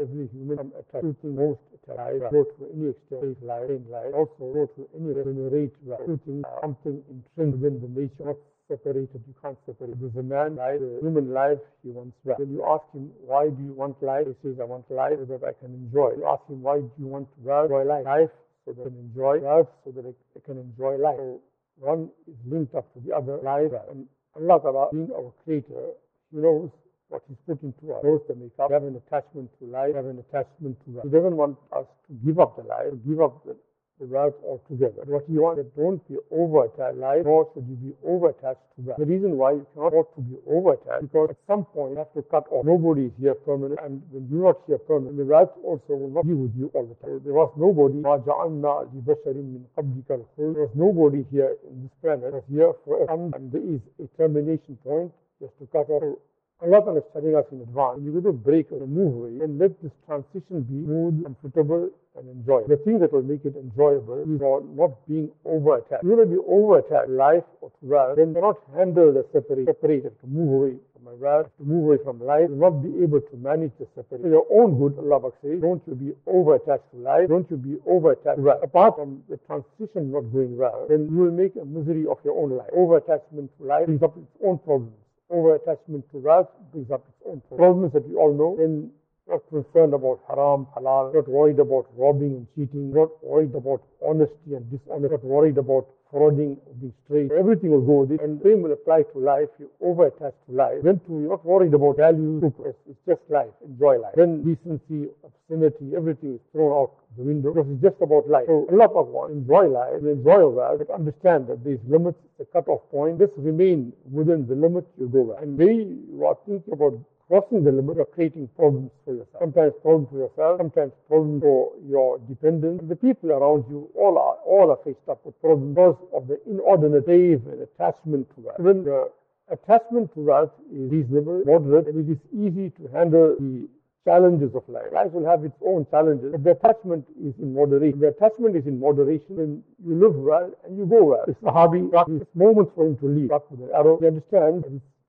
Every human attached to things most attached, go to any extent, life, in life, also go to any regenerate, to things, something intrinsic within the nature, not separated, you can't separate. There's a man, life, human life, he wants that. When you ask him, why do you want life? He says, I want life so that I can enjoy. You ask him, why do you want to enjoy life? Life so that I can enjoy life, so that I can enjoy life. So one is linked up to the other life. And Allah Ta'ala, being our creator, He knows what He's put into us. Those that make up have an attachment to life, We have an attachment to life. He doesn't want us to give up the life, give up the the altogether. What you want is don't be over-attached life, nor should you be over-attached to wealth. The reason why you cannot afford to be over-attached, because at some point you have to cut off. Nobody is here permanent, and when you're not here permanent, the wealth also will not be with you all the time. There was nobody, there was nobody here in this planet, was here forever, and there is a termination point just to cut off Allah Ta'ala is telling us in advance, you're going to break or move away and let this transition be smooth, comfortable, and enjoyable. The thing that will make it enjoyable is not being over attached. You're going to be over attached, life or to wealth, then cannot handle the separate, to move away from my wealth, to move away from life, you'll not be able to manage the separation. For your own good, Allah says, don't you be over attached to life, don't you be over attached to wealth. Apart from the transition not going well, then you will make a misery of your own life. Over attachment to life up its own problems over attachment to wealth brings up its own problems that we all know. Then not concerned about haram, halal, not worried about robbing and cheating, not worried about honesty and dishonesty, not worried about frauding or being. Everything will go with it. And same will apply to life. You over attach to life. Then to you're not worried about values. It's just life. Enjoy life. Then decency, obscenity, everything is thrown out the window because it's just about life. So Allah wants enjoy life, enjoy well, but understand that these limits, the cut-off point, just remain within the limits you go well. And they you are thinking about crossing the limit of creating problems for yourself. Sometimes problems for yourself, sometimes problems for your dependents. The people around you all are all are faced up with problems because of the inordinate crave and attachment to wealth. When the attachment to wealth is reasonable, moderate, and it is easy to handle the challenges of life. Life will have its own challenges. If the attachment is in moderation, the attachment is in moderation, then you live well and you go well. It's the Sahabi, it's moments for him to leave. With an arrow, he understands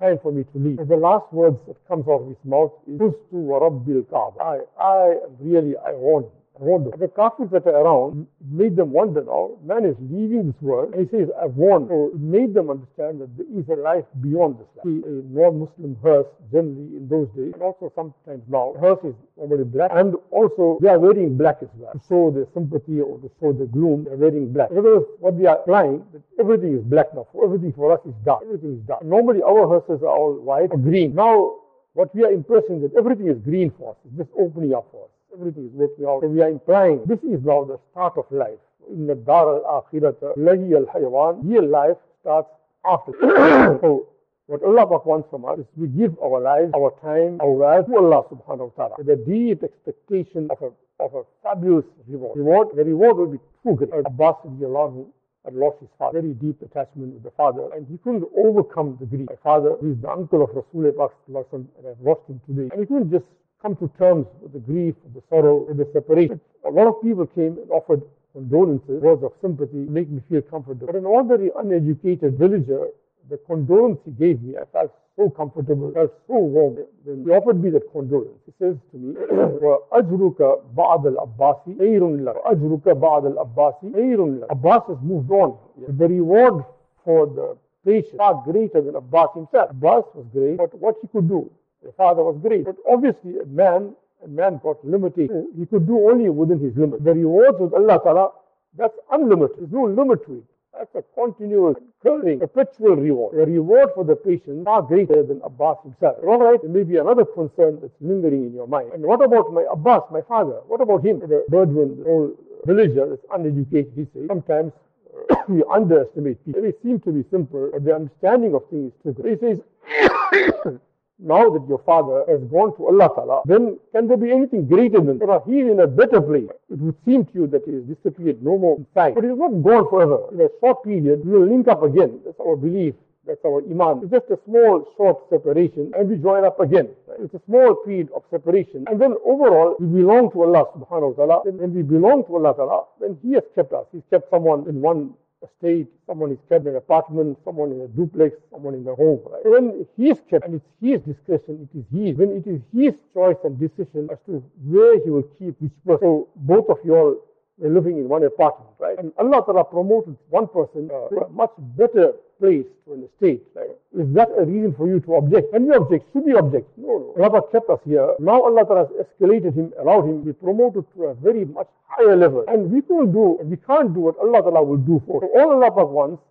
time for me to leave. And the last words that comes out of his mouth is, Fustu wa Rabbil Kaaba. I, I really, I want wonder. The Kafirs that are around mm. made them wonder now, man is leaving this world, he says, I've won. So made them understand that there is a life beyond this life. See, a non-Muslim hearse, generally in those days, and also sometimes now, hearse is normally black, and also they are wearing black as well. To show their sympathy or to show the gloom, they're wearing black. Because what they are implying, that everything is black now. Everything for us is dark. Everything is dark. Normally our hearses are all white or green. Now, what we are impressing that everything is green for us. It's just opening up for us out. So we are implying this is now the start of life. In the dar al akhirata, lahi al hayawan, real life starts after. so what Allah wants from us is we give our lives, our time, our wealth to Allah subhanahu wa ta'ala. A deep expectation of a, of a fabulous reward. reward. The reward will be true great. Abbas had lost his father, very deep attachment with the father, and he couldn't overcome the grief. My father, who is the uncle of Rasulullah, and I've lost him today, and he couldn't just come to terms with the grief, the sorrow, with the separation. A lot of people came and offered condolences, words of sympathy, make me feel comfortable. But an ordinary, uneducated villager, the condolence he gave me, I felt so comfortable, I felt so warm. Then he offered me that condolence. He says to me, وَأَجْرُكَ بَعْدَ الْأَبَّاسِ خَيْرٌ لَكَ أَجْرُكَ بَعْدَ الْأَبَّاسِ خَيْرٌ لَكَ Abbas has moved on. The reward for the patient far greater than Abbas himself. Abbas was great, but what he could do, the father was great. But obviously, a man, a man got limited. He could do only within his limit. The rewards with Allah Ta'ala, that's unlimited. There's no limit to it. That's a continuous, recurring, perpetual reward. A reward for the patient far greater than Abbas himself. All right, there may be another concern that's lingering in your mind. And what about my Abbas, my father? What about him? The Bedouin, the old villager uneducated, he says. Sometimes we underestimate people. They seem to be simple, but the understanding of things is great. He says, now that your father has gone to Allah Ta'ala, then can there be anything greater than that? He is in a better place. It would seem to you that he has disappeared, no more inside. But he is not gone forever. In a short period, we will link up again. That's our belief. That's our iman. It's just a small, short separation, and we join up again. It's a small period of separation. And then overall, we belong to Allah subhanahu wa ta'ala. And when we belong to Allah ta'ala, then He has kept us. He's kept someone in one estate, someone is kept in an apartment, someone in a duplex, someone in a home. Right? When he is kept, and it's his discretion, it is his. When it is his choice and decision as to where he will keep which person. So both of you all were living in one apartment, right? And Allah Ta'ala promoted one person uh, to a much better place to an estate. Right? Is that a reason for you to object? Can you object? Should you object? No, no. Allah kept us here. Now Allah Ta'ala has escalated him, allowed him to be promoted to a very much higher level. And we can't do, we can't do what Allah Ta'ala will do for us. So all Allah wants,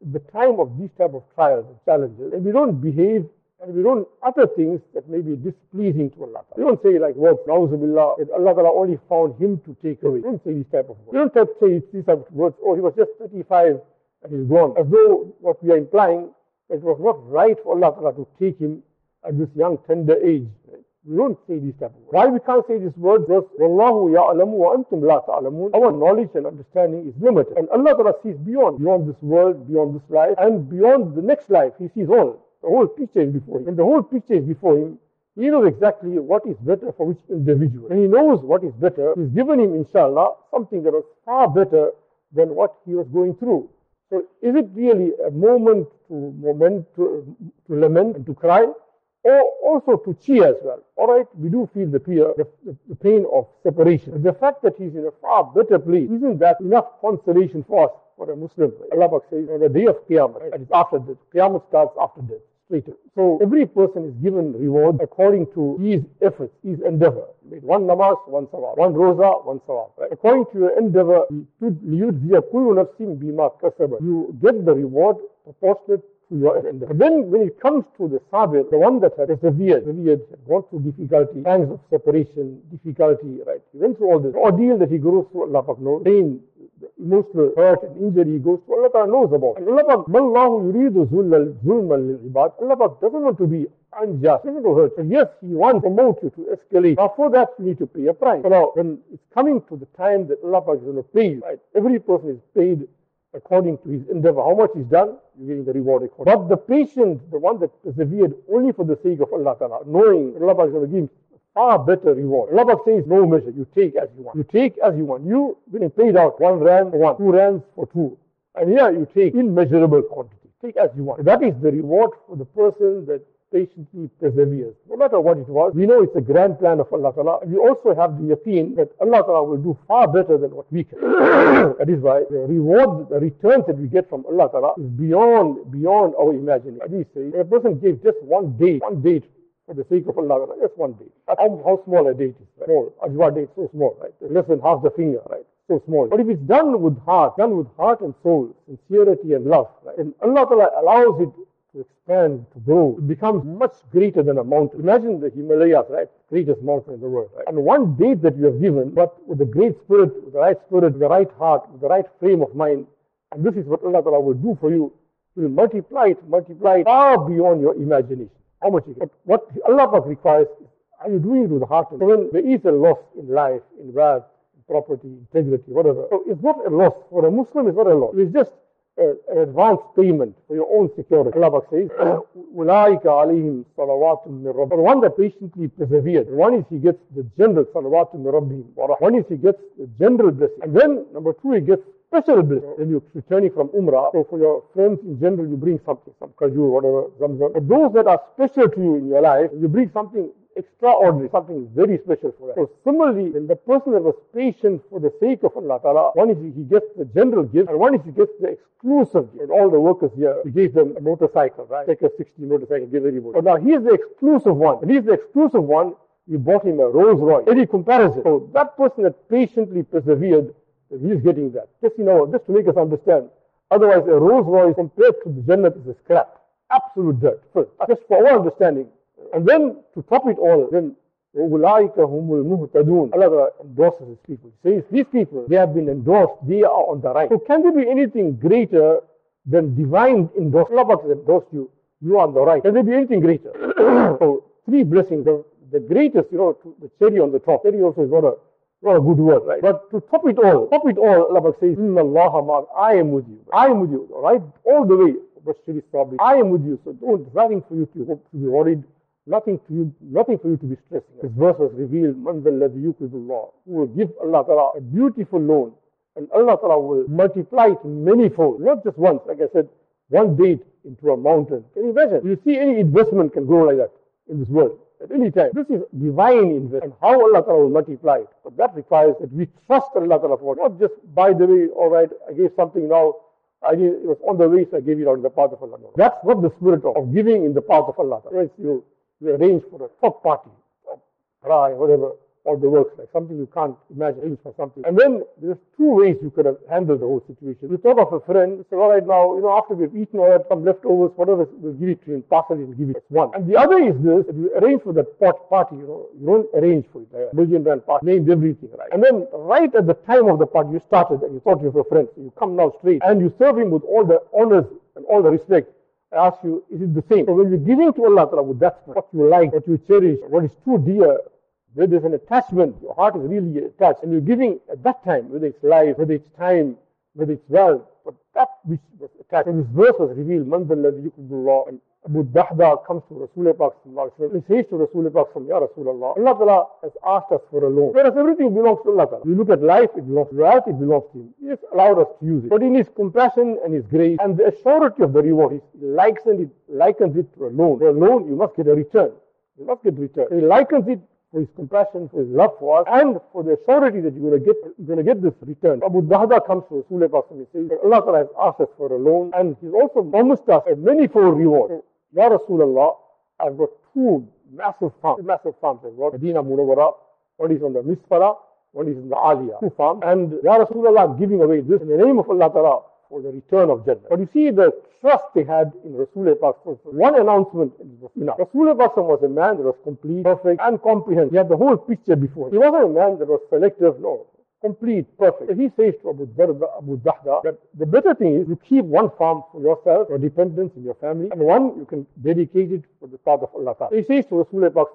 the time of these type of trials and challenges, and we don't behave and we don't utter things that may be displeasing to Allah. We don't say like words, Nauzubillah, that Allah only found him to take away. We don't say these type of words. We don't say these type of words, oh, he was just 35 and he's gone. As though what we are implying, it was not right for Allah to take him at this young, tender age. We don't say these type of words. Why we can't say these words? Because Wallahu ya'alamu wa antum la ta'alamun. Our knowledge and understanding is limited. And Allah sees beyond, beyond this world, beyond this life, and beyond the next life. He sees all. The whole picture is before him. And the whole picture is before him. He knows exactly what is better for which individual. And he knows what is better. He's given him, inshallah, something that was far better than what he was going through. So is it really a moment to moment to, to lament and to cry? Or also to cheer as well. All right, we do feel the fear, the, the, pain of separation. The fact that he's in a far better place, isn't that enough consolation for us, for a Muslim? Allah says on the day of Qiyamah, and it's after death. Qiyamah starts after death. Straight. So every person is given reward according to his efforts, his endeavor. One namaz, one sawab. One roza, one sawab. Right? According to your endeavor, you get the reward proportionate Then when it comes to the sabir, the one that has persevered, persevered, gone through difficulty, times of separation, difficulty, right? He went through all this ordeal that he goes through, Allah knows, pain, the emotional hurt and injury he goes through, Allah Ta'ala knows about. And Allah Ta'ala, Mallahu yuridu zulman lil-ibad. Allah doesn't want to be unjust, doesn't want to hurt. And yes, He wants to promote you to escalate. Now for that, you need to pay a price. So now, when it's coming to the time that Allah Ta'ala is going to pay you, right? Every person is paid according to his endeavor. How much he's done, you're getting the reward according. But the patient, the one that persevered only for the sake of Allah Ta'ala, knowing Allah is going to give him far better reward. Allah says no measure. You take as you want. You take as you want. You getting paid out one rand for one, two rands for two. And here you take immeasurable quantity. Take as you want. That is the reward for the person that patiently perseveres. No matter what it was, we know it's a grand plan of Allah Ta'ala. We also have the yaqeen that Allah Ta'ala will do far better than what we can. that is why the reward, the returns that we get from Allah Ta'ala is beyond, beyond our imagining. Hadith says, a person gives just one day, one date for the sake of Allah, just one date. How, how small a date is, right? Small. Ajwa date, so small, right? Less than half the finger, right? So small. But if it's done with heart, done with heart and soul, sincerity and love, right? And Allah Ta'ala allows it to expand, to grow. It becomes much greater than a mountain. Imagine the Himalayas, right? Greatest mountain in the world, right? And one date that you have given, but with the great spirit, with the right spirit, with the right heart, with the right frame of mind, and this is what Allah Ta'ala will do for you. Will multiply it, multiply it far beyond your imagination. How much you get. But what Allah requires is, are you doing it with the heart? So when there is a loss in life, in wealth, in property, integrity, whatever, so it's not a loss. For a Muslim, it's not a loss. It's just advance payment for your own security. Allah says, أُولَٰئِكَ عَلَيْهِمْ صَلَوَاتٌ مِّن رَبِّهِمْ The one that patiently persevered. One is he gets the general salawat min rabbihim. One is he gets the general blessing. And then, number two, he gets special blessing. When you're returning from Umrah, so for your friends in general, you bring something, some kajur, whatever, zamzam. But those that are special to you in your life, you bring something extraordinary, something very special for us. So similarly, when the person that was patient for the sake of Allah Ta'ala, one is he gets the general gift, and one is he gets the exclusive gift. And all the workers here, he gave them a motorcycle, right? Take a 60 motorcycle, give everybody. But now he's the exclusive one. And he's the exclusive one, you bought him a Rolls Royce. Any comparison. So that person that patiently persevered, he's getting that. Just, you know, just to make us understand. Otherwise, a Rolls Royce compared to the Jannah is a scrap. Absolute dirt. First, just for our understanding. And then to top it all, then أُولَٰئِكَ هُمُ الْمُهْتَدُونَ Allah endorses these people. He says, these people, they have been endorsed, they are on the right. So can there be anything greater than divine endorsement? Allah has endorsed you, you are on the right. Can there be anything greater? so three blessings, the, the greatest, you know, the cherry on the top. Cherry also is not a, not a good word, right? But to top it all, top it all, Allah says, Inna Allah I am with you. I am with you, all right? All the way. I am with you, so don't, nothing for you to, to be worried nothing to you, nothing for you to be stressing. This verse was revealed, Man Allah, Who will give Allah Ta'ala a beautiful loan, And Allah Ta'ala will multiply it many fold, not just once. Like I said, one date into a mountain. Can you imagine? You see any investment can grow like that in this world at any time. This is divine investment and how Allah Ta'ala will multiply it. But that requires that we trust Allah Ta'ala for it. Not just by the way, all right, I gave something now, I did, it was on the way, so I gave it out in the path of Allah. That's not the spirit of, of giving in the path of Allah. Right? You, you arrange for a top party, or whatever, all the works, like something you can't imagine, arrange for something. And then there's two ways you could have handled the whole situation. You thought of a friend, say, all right, now, you know, after we've eaten all that, some leftovers, whatever, we'll give it to you, pass it and give it one. And the other is this, you arrange for that pot party, you know, you don't arrange for it, like a million rand party, named everything, right? And then right at the time of the party, you started and you thought of a friend, so you come now straight, and you serve him with all the honors and all the respect. I ask you, is it the same? So when you're giving to Allah Ta'ala, that's what you like, what you cherish, what is too dear, where there's an attachment, your heart is really attached, and you're giving at that time, whether it's life, whether it's time, whether it's wealth, but that which was attached. And this verse was revealed, Man and Abu Dahda comes to Rasulullah Pak He says to Rasulullah Pak Ya Rasulullah, Allah Ta'ala has asked us for a loan. Whereas everything belongs to Allah Ta'ala. We look at life, it belongs to wealth, it belongs to Him. He has allowed us to use it. But in His compassion and His grace and the assurity of the reward, He likens it, likens it to a loan. For a loan, you must get a return. You must get return. He likens it for his compassion, for his love for us, and for the surety that you're going to get, you're going to get this return. Abu Dahda comes to Rasulullah and says, Allah has asked us for a loan, and he's also promised us a manifold reward. So, ya Rasulullah, I've got two massive farms, massive farms. I've got Medina Munawwara, one is on the Misfara, one is in the Aliyah, two farms. And Ya Rasulullah, I'm giving away this in the name of Allah Ta'ala for the return of Jannah. But you see the trust they had in Rasulullah One announcement was enough. Rasulullah was a man that was complete, perfect, and comprehensive. He had the whole picture before. He wasn't a man that was selective, no complete, perfect. He says to Abu, Darda, Abu Dahda that the better thing is you keep one farm for yourself, your dependents in your family, and one you can dedicate it for the path of Allah. So he says to Rasulullah,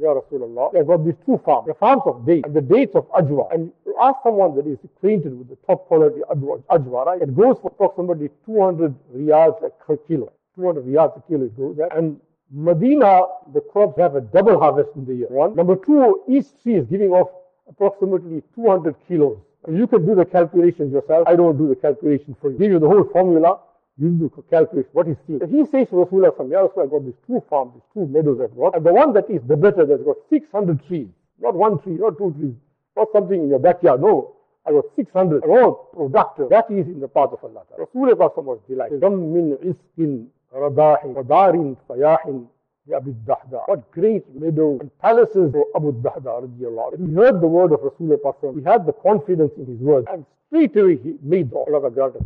Ya Rasulullah, I've got these two farms, the farms of dates and the dates of ajwa. And you ask someone that is acquainted with the top quality ajwa, right? It goes for approximately 200 riyals per kilo. 200 riyals a kilo goes. And Medina, the crops have a double harvest in the year. One. Number two, each tree is giving off approximately 200 kilos. You can do the calculations yourself. I don't do the calculation for you. Give you the whole formula. You do the calculation. What is steel? He says to Rasulullah, Ya Rasulullah, I've got these two farms, these two meadows I've. And the one that is the better, that's got 600 trees. Not one tree, not two trees. Not something in your backyard. No. I got 600. And all productive. That is in the path of Allah. Rasulullah was delighted. Abu Dahda. What great meadows and palaces for Abu Dahda radiallahu He heard the word of Rasulullah He had the confidence in his words and straight away he made the Allah granted.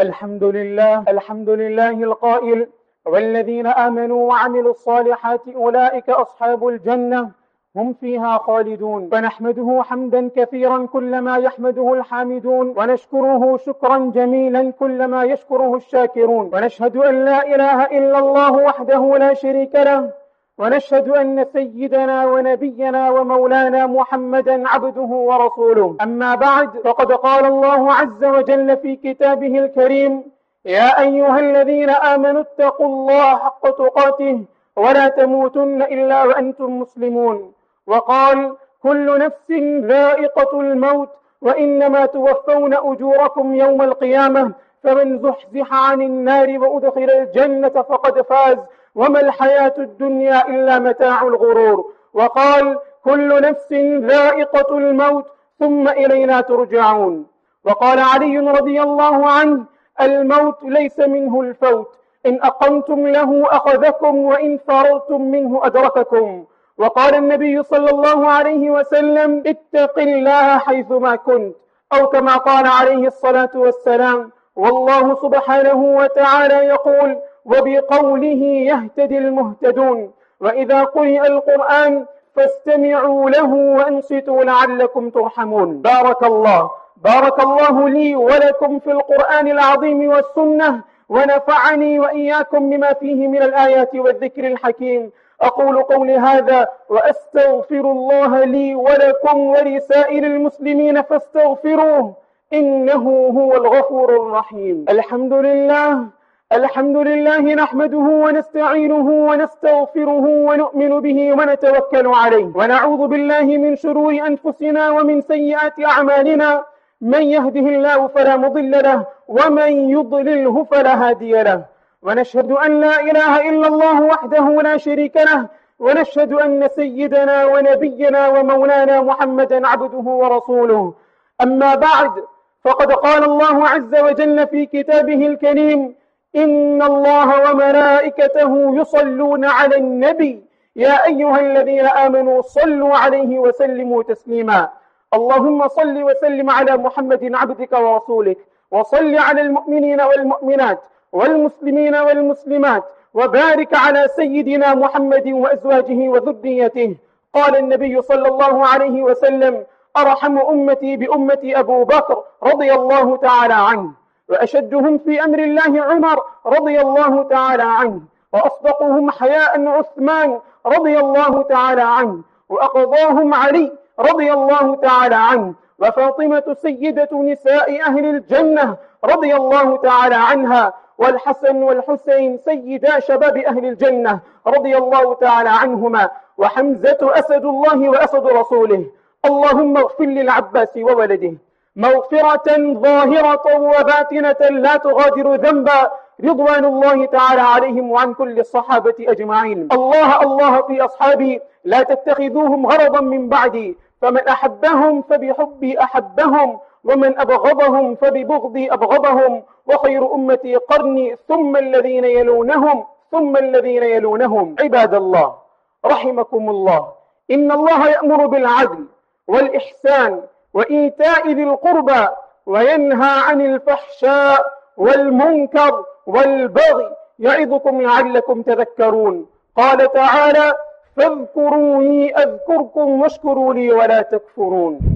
الحمد لله الحمد لله القائل والذين آمنوا وعملوا الصالحات أولئك أصحاب الجنة هم فيها خالدون. فنحمده حمدا كثيرا كلما يحمده الحامدون. ونشكره شكرا جميلا كلما يشكره الشاكرون. ونشهد أن لا إله إلا الله وحده لا شريك له. ونشهد أن سيدنا ونبينا ومولانا محمدا عبده ورسوله. أما بعد فقد قال الله عز وجل في كتابه الكريم يا أيها الذين آمنوا اتقوا الله حق تقاته ولا تموتن إلا وأنتم مسلمون. وقال كل نفس ذائقة الموت وإنما توفون أجوركم يوم القيامة فمن زحزح عن النار وأدخل الجنة فقد فاز وما الحياة الدنيا إلا متاع الغرور وقال كل نفس ذائقة الموت ثم إلينا ترجعون وقال علي رضي الله عنه الموت ليس منه الفوت إن أقمتم له أخذكم وإن فررتم منه أدرككم وقال النبي صلى الله عليه وسلم اتق الله حيثما كنت. أو كما قال عليه الصلاة والسلام والله سبحانه وتعالى يقول وبقوله يهتدي المهتدون. وإذا قرئ القرآن فاستمعوا له وأنصتوا لعلكم ترحمون. بارك الله. بارك الله لي ولكم في القرآن العظيم والسنة ونفعني وإياكم بما فيه من الآيات والذكر الحكيم. أقول قولي هذا وأستغفر الله لي ولكم ولسائر المسلمين فاستغفروه إنه هو الغفور الرحيم. الحمد لله الحمد لله نحمده ونستعينه ونستغفره ونؤمن به ونتوكل عليه. ونعوذ بالله من شرور أنفسنا ومن سيئات أعمالنا. من يهده الله فلا مضل له ومن يضلله فلا هادي له. ونشهد أن لا إله إلا الله وحده لا شريك له ونشهد أن سيدنا ونبينا ومولانا محمدا عبده ورسوله. أما بعد فقد قال الله عز وجل في كتابه الكريم إن الله وملائكته يصلون على النبي. يا أيها الذين آمنوا صلوا عليه وسلموا تسليما. اللهم صل وسلم على محمد عبدك ورسولك وصل على المؤمنين والمؤمنات والمسلمين والمسلمات وبارك على سيدنا محمد وأزواجه وذريته. قال النبي صلى الله عليه وسلم أرحم أمتي بأمتي أبو بكر رضي الله تعالى عنه وأشدهم في أمر الله عمر رضي الله تعالى عنه وأصدقهم حياء عثمان رضي الله تعالى عنه وأقضاهم علي رضي الله تعالى عنه وفاطمة سيدة نساء أهل الجنة رضي الله تعالى عنها والحسن والحسين سيدا شباب أهل الجنة رضي الله تعالى عنهما وحمزة أسد الله وأسد رسوله. اللهم اغفر للعباس وولده. مغفرة ظاهرة وباطنة لا تغادر ذنبا. رضوان الله تعالى عليهم وعن كل الصحابة أجمعين. الله الله في أصحابي. لا تتخذوهم غرضا من بعدي. فمن أحبهم فبحبي أحبهم. ومن أبغضهم فببغضي أبغضهم. وخير أمتي قرني ثم الذين يلونهم ثم الذين يلونهم. عباد الله رحمكم الله. إن الله يأمر بالعدل والإحسان وإيتاء ذي القربى وينهى عن الفحشاء والمنكر والبغي يعظكم لعلكم تذكرون. قال تعالى فاذكروني أذكركم واشكروا لي ولا تكفرون.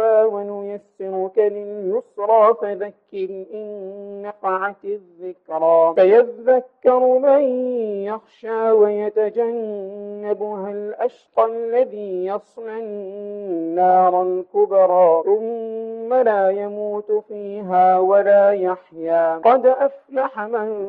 ونيسرك لليسرى فذكر إن نفعت الذكرى. فيذكر من يخشى ويتجنبها الأشقى الذي يصلى النار الكبرى. ثم لا يموت فيها ولا يحيا. قد أفلح من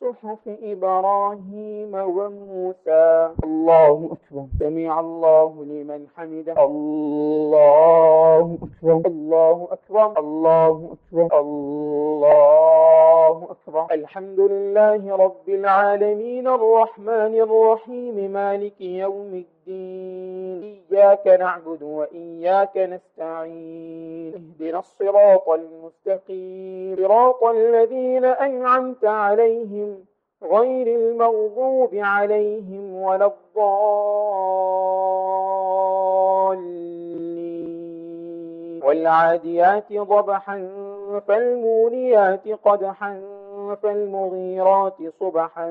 صحف إبراهيم وموسى. الله أكبر. سمع الله لمن حمده. الله أكبر. الله أكبر. الله أكبر. الله أكبر. الحمد لله رب العالمين الرحمن الرحيم مالك يوم الدين. إياك نعبد وإياك نستعين اهدنا الصراط المستقيم. صراط الذين أنعمت عليهم غير المغضوب عليهم ولا الضالين. والعاديات ضبحا فالموريات قدحا فالمغيرات صبحا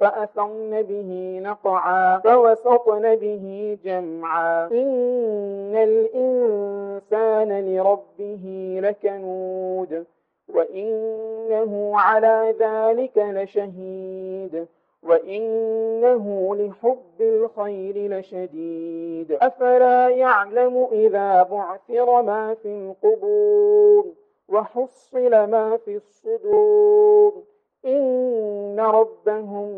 فأثرن به نقعا فوسطن به جمعا إن الإنسان لربه لكنود وإنه على ذلك لشهيد وإنه لحب الخير لشديد أفلا يعلم إذا بعثر ما في القبور وحصل ما في الصدور. إن ربهم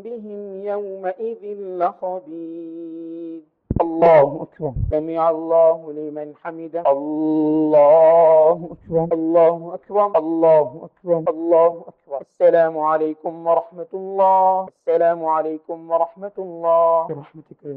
بهم يومئذ لخبير. الله أكبر. سمع الله لمن حمده. الله أكبر. الله أكبر. الله أكبر. الله أكبر. السلام عليكم ورحمة الله. السلام عليكم ورحمة الله. برحمتك يا